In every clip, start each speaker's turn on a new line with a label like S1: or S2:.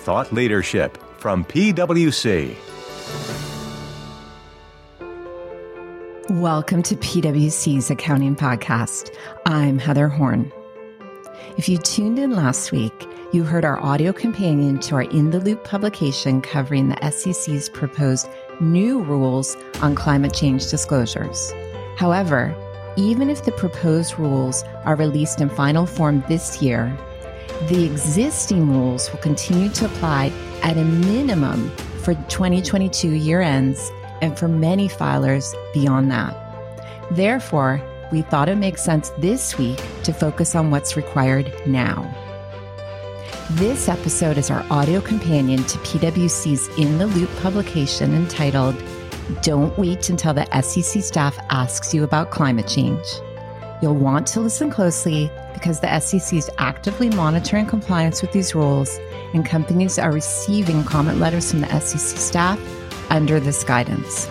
S1: thought leadership from PwC.
S2: Welcome to PwC's Accounting Podcast. I'm Heather Horn. If you tuned in last week, you heard our audio companion to our In the Loop publication covering the SEC's proposed new rules on climate change disclosures. However, even if the proposed rules are released in final form this year, the existing rules will continue to apply at a minimum for 2022 year ends and for many filers beyond that. Therefore, we thought it makes sense this week to focus on what's required now. This episode is our audio companion to PwC's In the Loop publication entitled Don't Wait Until the SEC Staff Asks You About Climate Change. You'll want to listen closely because the SEC is actively monitoring compliance with these rules, and companies are receiving comment letters from the SEC staff under this guidance.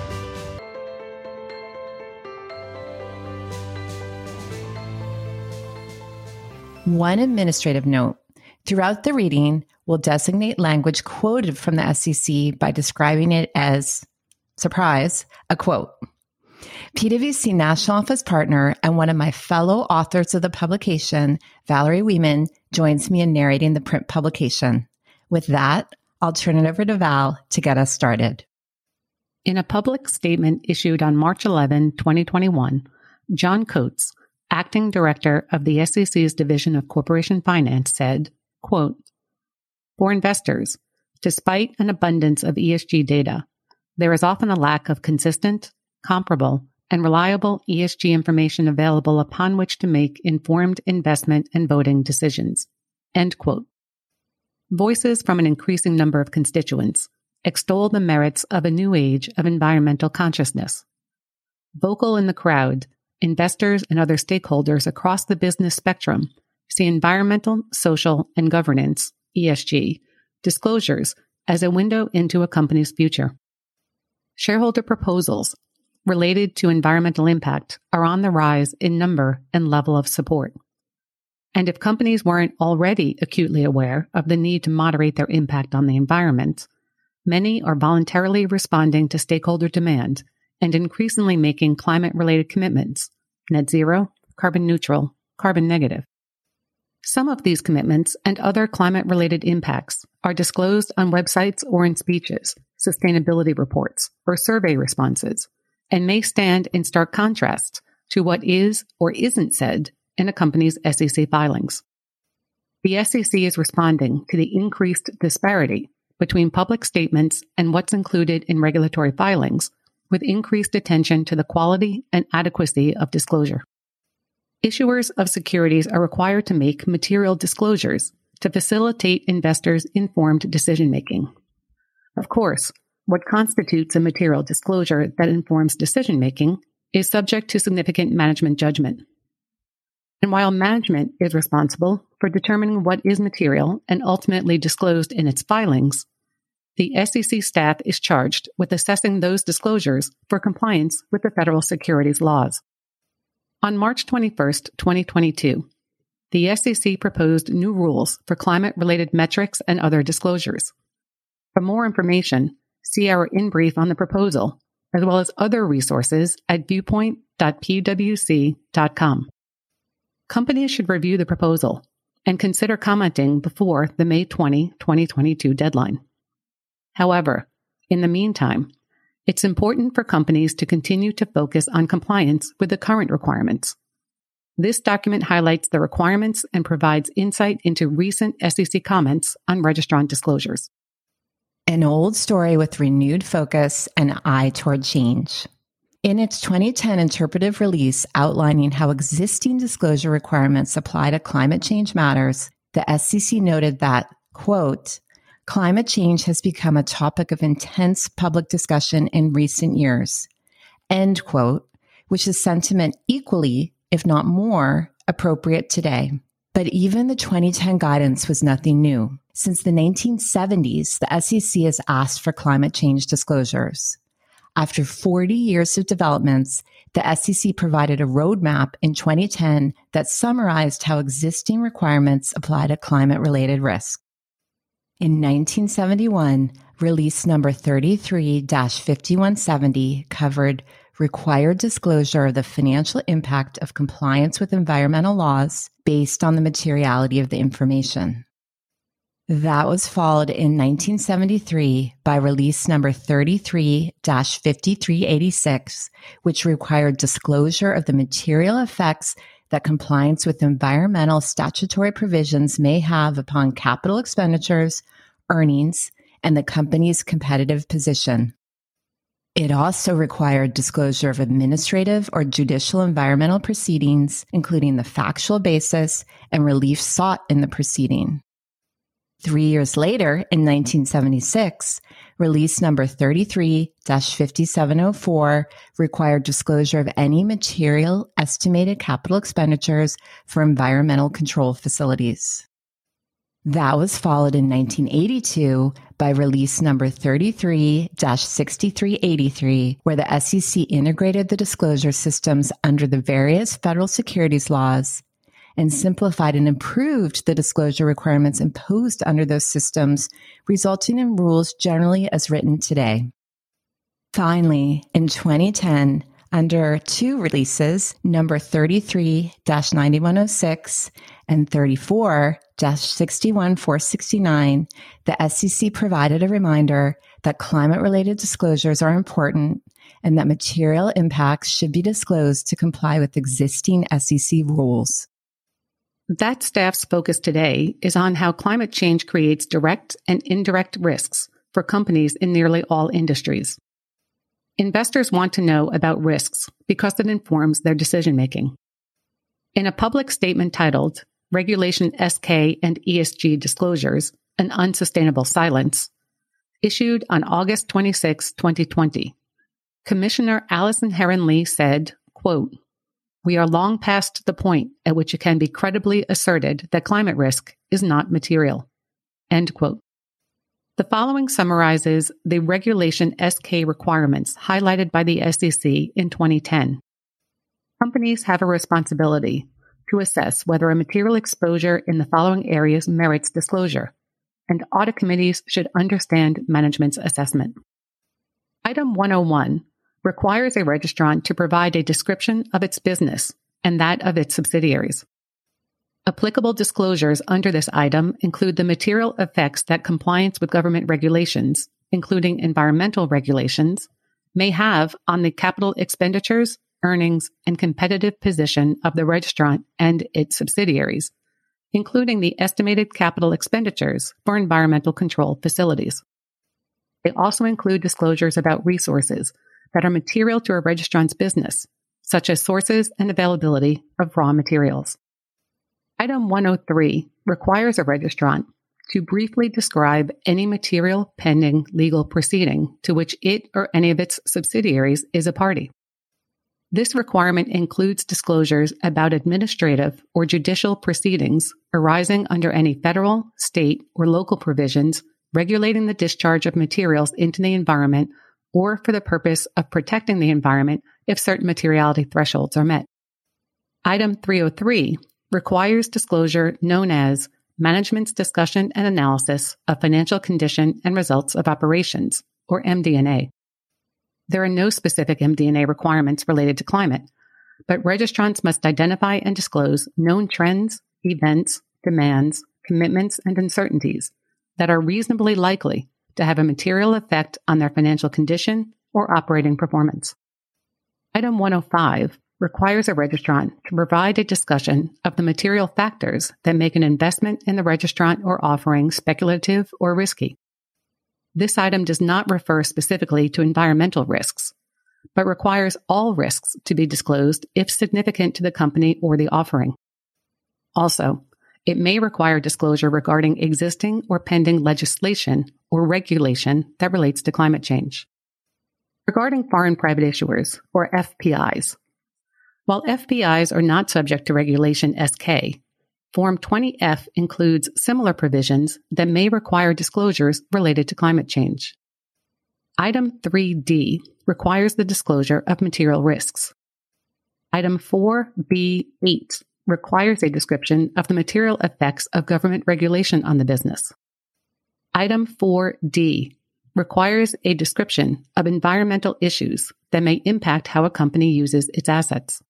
S2: One administrative note throughout the reading, we'll designate language quoted from the SEC by describing it as, surprise, a quote. PwC National Office Partner and one of my fellow authors of the publication, Valerie Wieman, joins me in narrating the print publication. With that, I'll turn it over to Val to get us started.
S3: In a public statement issued on March 11, 2021, John Coates, acting director of the SEC's Division of Corporation Finance, said, quote, For investors, despite an abundance of ESG data, there is often a lack of consistent, comparable, and reliable ESG information available upon which to make informed investment and voting decisions. End quote. Voices from an increasing number of constituents extol the merits of a new age of environmental consciousness. Vocal in the crowd, investors and other stakeholders across the business spectrum see environmental, social, and governance, ESG, disclosures as a window into a company's future. Shareholder proposals related to environmental impact are on the rise in number and level of support. And if companies weren't already acutely aware of the need to moderate their impact on the environment, many are voluntarily responding to stakeholder demand and increasingly making climate related commitments net zero, carbon neutral, carbon negative. Some of these commitments and other climate related impacts are disclosed on websites or in speeches, sustainability reports, or survey responses, and may stand in stark contrast to what is or isn't said in a company's SEC filings. The SEC is responding to the increased disparity between public statements and what's included in regulatory filings with increased attention to the quality and adequacy of disclosure. Issuers of securities are required to make material disclosures to facilitate investors' informed decision making. Of course, what constitutes a material disclosure that informs decision making is subject to significant management judgment. And while management is responsible for determining what is material and ultimately disclosed in its filings, the SEC staff is charged with assessing those disclosures for compliance with the federal securities laws. On March 21, 2022, the SEC proposed new rules for climate related metrics and other disclosures. For more information, see our in brief on the proposal, as well as other resources at viewpoint.pwc.com. Companies should review the proposal and consider commenting before the May 20, 2022 deadline. However, in the meantime, it's important for companies to continue to focus on compliance with the current requirements. This document highlights the requirements and provides insight into recent SEC comments on registrant disclosures.
S2: An old story with renewed focus and eye toward change. In its 2010 interpretive release outlining how existing disclosure requirements apply to climate change matters, the SEC noted that, quote, Climate change has become a topic of intense public discussion in recent years. End quote, which is sentiment equally, if not more, appropriate today. But even the 2010 guidance was nothing new. Since the 1970s, the SEC has asked for climate change disclosures. After 40 years of developments, the SEC provided a roadmap in 2010 that summarized how existing requirements apply to climate related risk. In 1971, release number 33 5170 covered required disclosure of the financial impact of compliance with environmental laws based on the materiality of the information. That was followed in 1973 by release number 33 5386, which required disclosure of the material effects that compliance with environmental statutory provisions may have upon capital expenditures, earnings, and the company's competitive position. It also required disclosure of administrative or judicial environmental proceedings, including the factual basis and relief sought in the proceeding. Three years later, in 1976, release number 33 5704 required disclosure of any material estimated capital expenditures for environmental control facilities. That was followed in 1982 by release number 33 6383, where the SEC integrated the disclosure systems under the various federal securities laws and simplified and improved the disclosure requirements imposed under those systems, resulting in rules generally as written today. Finally, in 2010, under two releases, number 33 9106 and 34 61469, the SEC provided a reminder that climate related disclosures are important and that material impacts should be disclosed to comply with existing SEC rules.
S3: That staff's focus today is on how climate change creates direct and indirect risks for companies in nearly all industries. Investors want to know about risks because it informs their decision making. In a public statement titled Regulation SK and ESG Disclosures, An Unsustainable Silence, issued on August 26, 2020, Commissioner Allison Herren Lee said, quote, we are long past the point at which it can be credibly asserted that climate risk is not material. End quote. The following summarizes the regulation SK requirements highlighted by the SEC in 2010. Companies have a responsibility to assess whether a material exposure in the following areas merits disclosure, and audit committees should understand management's assessment. Item 101 requires a registrant to provide a description of its business and that of its subsidiaries. Applicable disclosures under this item include the material effects that compliance with government regulations, including environmental regulations, may have on the capital expenditures, earnings, and competitive position of the registrant and its subsidiaries, including the estimated capital expenditures for environmental control facilities. They also include disclosures about resources, that are material to a registrant's business, such as sources and availability of raw materials. Item 103 requires a registrant to briefly describe any material pending legal proceeding to which it or any of its subsidiaries is a party. This requirement includes disclosures about administrative or judicial proceedings arising under any federal, state, or local provisions regulating the discharge of materials into the environment or for the purpose of protecting the environment if certain materiality thresholds are met. Item 303 requires disclosure known as Management's Discussion and Analysis of Financial Condition and Results of Operations, or MD&A. There are no specific MD&A requirements related to climate, but registrants must identify and disclose known trends, events, demands, commitments, and uncertainties that are reasonably likely to have a material effect on their financial condition or operating performance. Item 105 requires a registrant to provide a discussion of the material factors that make an investment in the registrant or offering speculative or risky. This item does not refer specifically to environmental risks, but requires all risks to be disclosed if significant to the company or the offering. Also, it may require disclosure regarding existing or pending legislation or regulation that relates to climate change. Regarding foreign private issuers, or FPIs, while FPIs are not subject to Regulation SK, Form 20F includes similar provisions that may require disclosures related to climate change. Item 3D requires the disclosure of material risks. Item 4B8 requires a description of the material effects of government regulation on the business. Item 4D requires a description of environmental issues that may impact how a company uses its assets.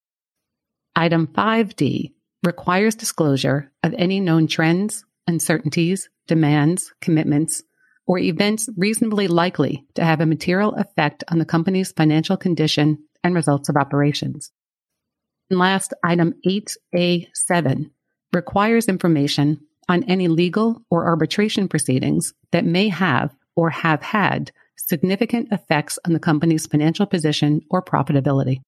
S3: Item 5D requires disclosure of any known trends, uncertainties, demands, commitments, or events reasonably likely to have a material effect on the company's financial condition and results of operations. And last, item 8A7 requires information on any legal or arbitration proceedings that may have or have had significant effects on the company's financial position or profitability.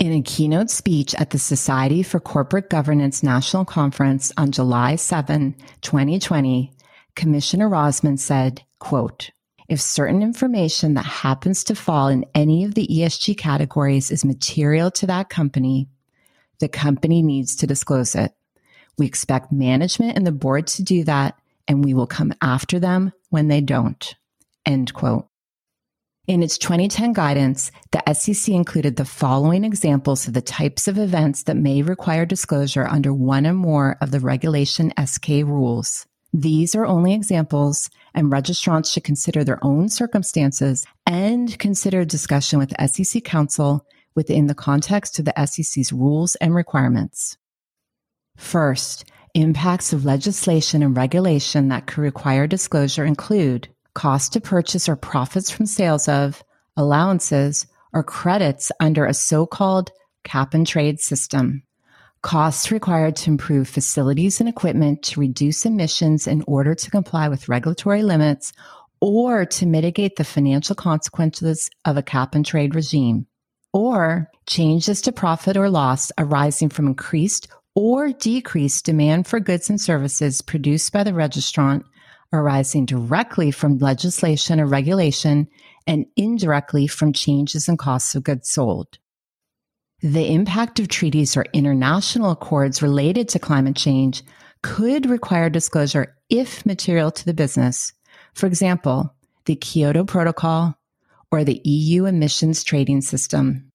S2: In a keynote speech at the Society for Corporate Governance National Conference on July 7, 2020, Commissioner Roisman said, quote, if certain information that happens to fall in any of the ESG categories is material to that company, the company needs to disclose it. We expect management and the board to do that, and we will come after them when they don't. End quote. In its 2010 guidance, the SEC included the following examples of the types of events that may require disclosure under one or more of the Regulation SK rules. These are only examples, and registrants should consider their own circumstances and consider discussion with SEC counsel within the context of the SEC's rules and requirements. First, impacts of legislation and regulation that could require disclosure include cost to purchase or profits from sales of, allowances, or credits under a so called cap and trade system. Costs required to improve facilities and equipment to reduce emissions in order to comply with regulatory limits or to mitigate the financial consequences of a cap and trade regime. Or changes to profit or loss arising from increased or decreased demand for goods and services produced by the registrant arising directly from legislation or regulation and indirectly from changes in costs of goods sold. The impact of treaties or international accords related to climate change could require disclosure if material to the business. For example, the Kyoto Protocol or the EU emissions trading system.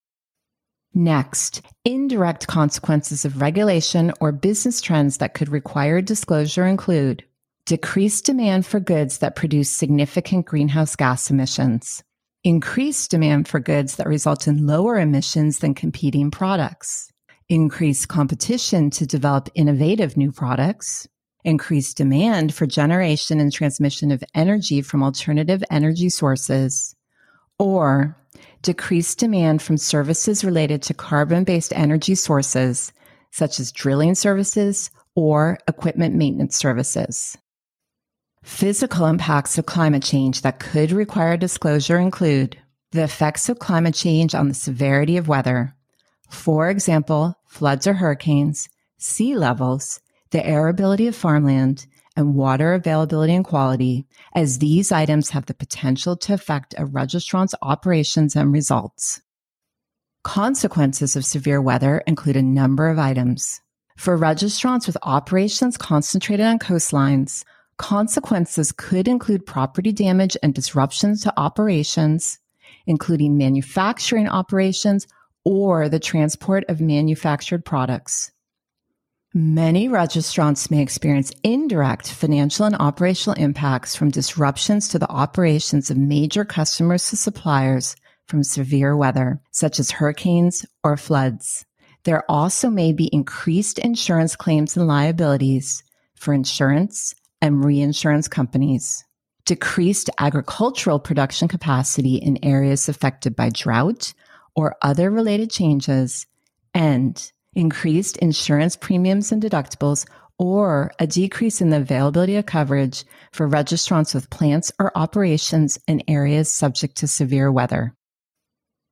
S2: Next, indirect consequences of regulation or business trends that could require disclosure include decreased demand for goods that produce significant greenhouse gas emissions, increased demand for goods that result in lower emissions than competing products, increased competition to develop innovative new products, increased demand for generation and transmission of energy from alternative energy sources, or decreased demand from services related to carbon based energy sources, such as drilling services or equipment maintenance services. Physical impacts of climate change that could require disclosure include the effects of climate change on the severity of weather. For example, floods or hurricanes, sea levels, the arability of farmland, and water availability and quality, as these items have the potential to affect a registrant's operations and results. Consequences of severe weather include a number of items. For registrants with operations concentrated on coastlines, Consequences could include property damage and disruptions to operations, including manufacturing operations or the transport of manufactured products. Many registrants may experience indirect financial and operational impacts from disruptions to the operations of major customers to suppliers from severe weather, such as hurricanes or floods. There also may be increased insurance claims and liabilities for insurance, and reinsurance companies, decreased agricultural production capacity in areas affected by drought or other related changes, and increased insurance premiums and deductibles or a decrease in the availability of coverage for registrants with plants or operations in areas subject to severe weather.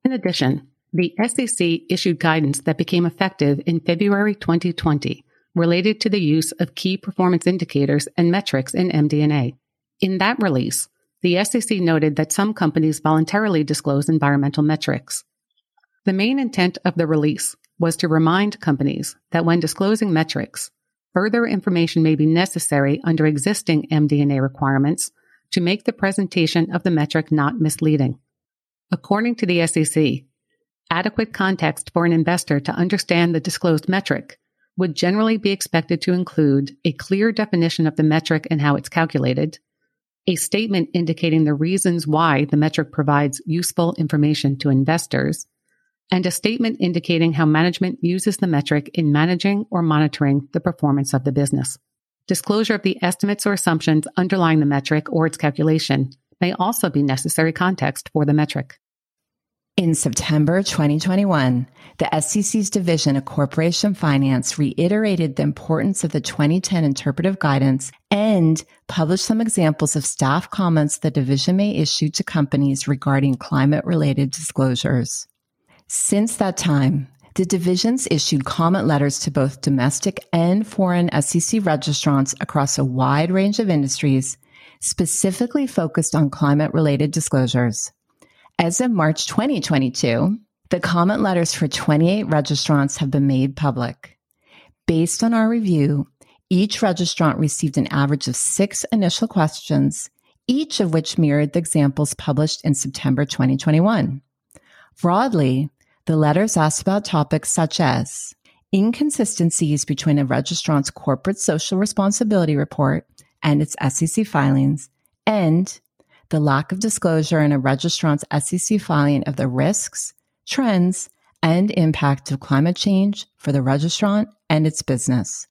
S3: In addition, the SEC issued guidance that became effective in February 2020 related to the use of key performance indicators and metrics in MD&A. In that release, the SEC noted that some companies voluntarily disclose environmental metrics. The main intent of the release was to remind companies that when disclosing metrics, further information may be necessary under existing MD&A requirements to make the presentation of the metric not misleading. According to the SEC, adequate context for an investor to understand the disclosed metric would generally be expected to include a clear definition of the metric and how it's calculated, a statement indicating the reasons why the metric provides useful information to investors, and a statement indicating how management uses the metric in managing or monitoring the performance of the business. Disclosure of the estimates or assumptions underlying the metric or its calculation may also be necessary context for the metric.
S2: In September 2021, the SEC's Division of Corporation Finance reiterated the importance of the 2010 interpretive guidance and published some examples of staff comments the division may issue to companies regarding climate related disclosures. Since that time, the divisions issued comment letters to both domestic and foreign SEC registrants across a wide range of industries, specifically focused on climate related disclosures. As of March 2022, the comment letters for 28 registrants have been made public. Based on our review, each registrant received an average of six initial questions, each of which mirrored the examples published in September 2021. Broadly, the letters asked about topics such as inconsistencies between a registrant's corporate social responsibility report and its SEC filings, and the lack of disclosure in a registrant's SEC filing of the risks, trends, and impact of climate change for the registrant and its business.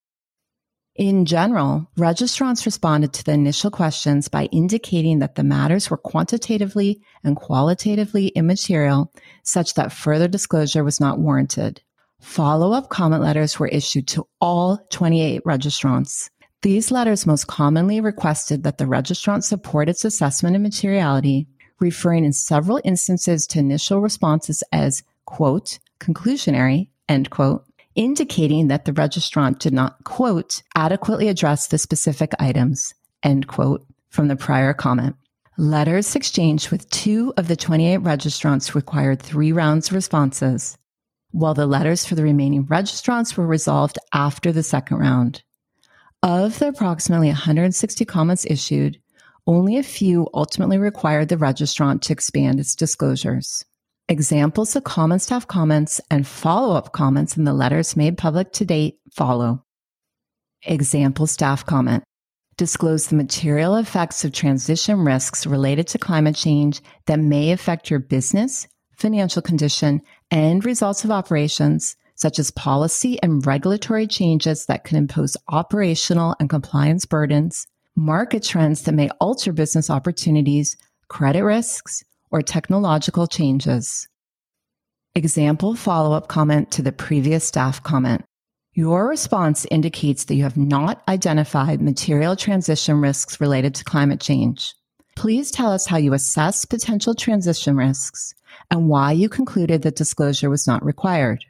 S2: In general, registrants responded to the initial questions by indicating that the matters were quantitatively and qualitatively immaterial, such that further disclosure was not warranted. Follow up comment letters were issued to all 28 registrants. These letters most commonly requested that the registrant support its assessment of materiality, referring in several instances to initial responses as, quote, conclusionary, end quote, indicating that the registrant did not, quote, adequately address the specific items, end quote, from the prior comment. Letters exchanged with two of the 28 registrants required three rounds of responses, while the letters for the remaining registrants were resolved after the second round. Of the approximately 160 comments issued, only a few ultimately required the registrant to expand its disclosures. Examples of common staff comments and follow up comments in the letters made public to date follow. Example staff comment disclose the material effects of transition risks related to climate change that may affect your business, financial condition, and results of operations such as policy and regulatory changes that can impose operational and compliance burdens, market trends that may alter business opportunities, credit risks, or technological changes. Example follow up comment to the previous staff comment. Your response indicates that you have not identified material transition risks related to climate change. Please tell us how you assess potential transition risks and why you concluded that disclosure was not required.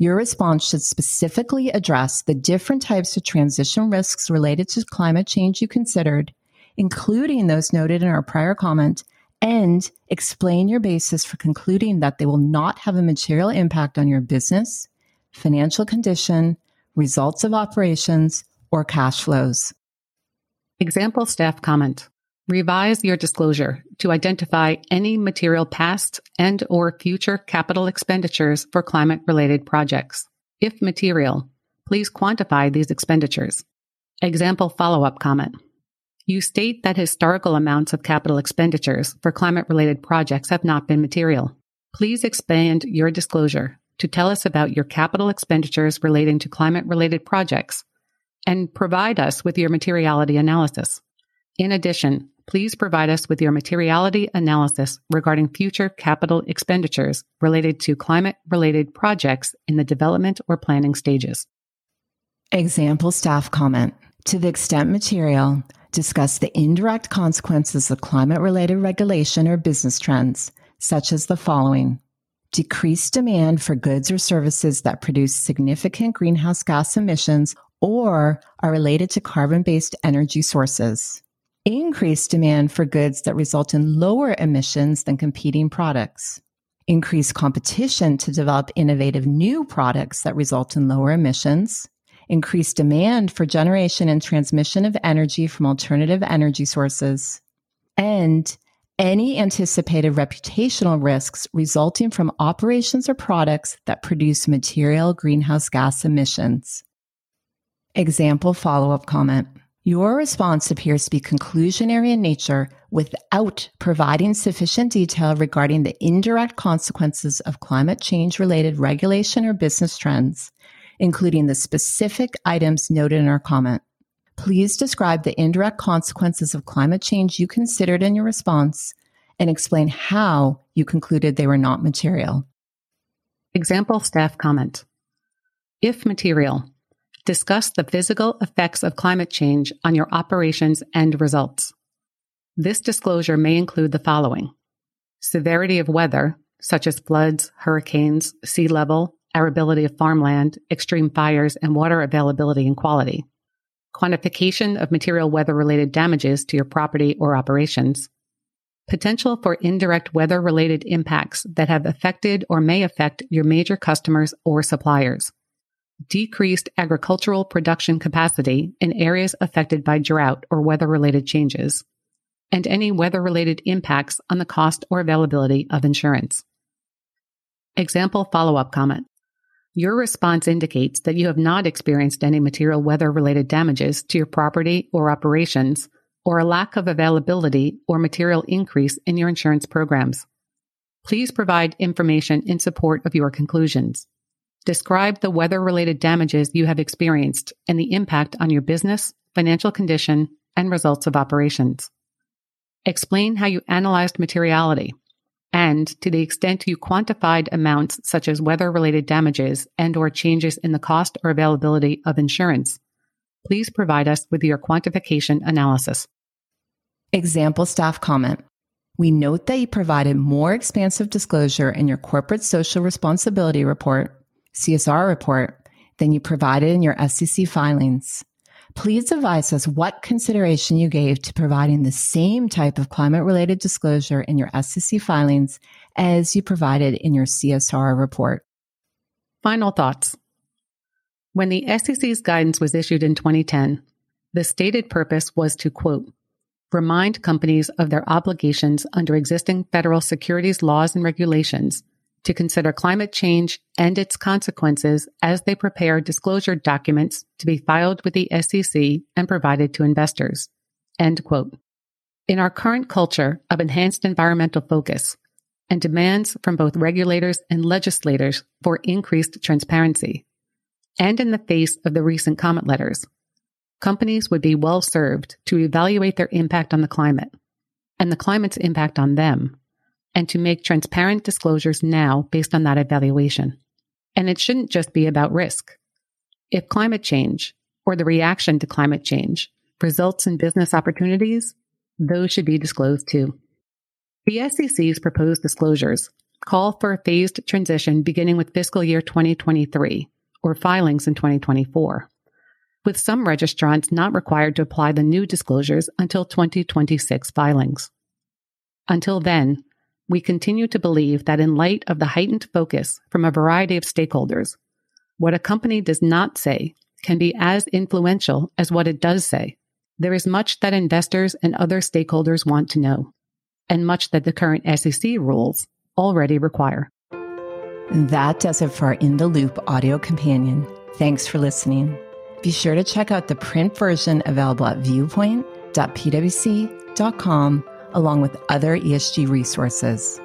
S2: Your response should specifically address the different types of transition risks related to climate change you considered, including those noted in our prior comment, and explain your basis for concluding that they will not have a material impact on your business, financial condition, results of operations, or cash flows.
S3: Example staff comment. Revise your disclosure to identify any material past and or future capital expenditures for climate related projects. If material, please quantify these expenditures. Example follow-up comment. You state that historical amounts of capital expenditures for climate related projects have not been material. Please expand your disclosure to tell us about your capital expenditures relating to climate related projects and provide us with your materiality analysis. In addition, please provide us with your materiality analysis regarding future capital expenditures related to climate related projects in the development or planning stages.
S2: Example staff comment. To the extent material, discuss the indirect consequences of climate related regulation or business trends, such as the following decreased demand for goods or services that produce significant greenhouse gas emissions or are related to carbon based energy sources increased demand for goods that result in lower emissions than competing products, increased competition to develop innovative new products that result in lower emissions, increased demand for generation and transmission of energy from alternative energy sources, and any anticipated reputational risks resulting from operations or products that produce material greenhouse gas emissions. Example follow up comment. Your response appears to be conclusionary in nature without providing sufficient detail regarding the indirect consequences of climate change related regulation or business trends, including the specific items noted in our comment. Please describe the indirect consequences of climate change you considered in your response and explain how you concluded they were not material.
S3: Example staff comment. If material, discuss the physical effects of climate change on your operations and results. This disclosure may include the following. Severity of weather, such as floods, hurricanes, sea level, arability of farmland, extreme fires, and water availability and quality, quantification of material weather related damages to your property or operations, potential for indirect weather related impacts that have affected or may affect your major customers or suppliers decreased agricultural production capacity in areas affected by drought or weather related changes, and any weather related impacts on the cost or availability of insurance. Example follow up comment. Your response indicates that you have not experienced any material weather related damages to your property or operations or a lack of availability or material increase in your insurance programs. Please provide information in support of your conclusions. Describe the weather related damages you have experienced and the impact on your business, financial condition, and results of operations. Explain how you analyzed materiality and to the extent you quantified amounts such as weather related damages and or changes in the cost or availability of insurance. Please provide us with your quantification analysis.
S2: Example staff comment. We note that you provided more expansive disclosure in your corporate social responsibility report CSR report than you provided in your SEC filings. Please advise us what consideration you gave to providing the same type of climate related disclosure in your SEC filings as you provided in your CSR report.
S3: Final thoughts. When the SEC's guidance was issued in 2010, the stated purpose was to quote, remind companies of their obligations under existing federal securities laws and regulations to consider climate change and its consequences as they prepare disclosure documents to be filed with the SEC and provided to investors. End quote. In our current culture of enhanced environmental focus and demands from both regulators and legislators for increased transparency, and in the face of the recent comment letters, companies would be well served to evaluate their impact on the climate and the climate's impact on them and to make transparent disclosures now based on that evaluation. And it shouldn't just be about risk. If climate change or the reaction to climate change results in business opportunities, those should be disclosed too. The SEC's proposed disclosures call for a phased transition beginning with fiscal year 2023 or filings in 2024, with some registrants not required to apply the new disclosures until 2026 filings. Until then, we continue to believe that in light of the heightened focus from a variety of stakeholders, what a company does not say can be as influential as what it does say. There is much that investors and other stakeholders want to know, and much that the current SEC rules already require.
S2: That does it for our In the Loop audio companion. Thanks for listening. Be sure to check out the print version available at viewpoint.pwc.com along with other ESG resources.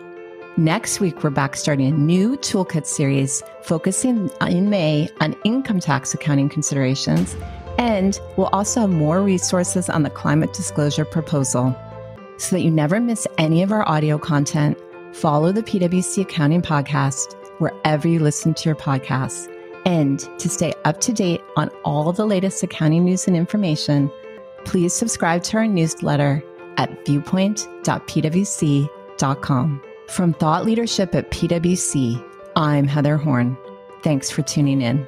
S2: Next week, we're back starting a new toolkit series focusing in May on income tax accounting considerations, and we'll also have more resources on the climate disclosure proposal. So that you never miss any of our audio content, follow the PwC Accounting Podcast wherever you listen to your podcasts. And to stay up to date on all the latest accounting news and information, please subscribe to our newsletter at viewpoint.pwc.com. From thought leadership at PwC, I'm Heather Horn. Thanks for tuning in.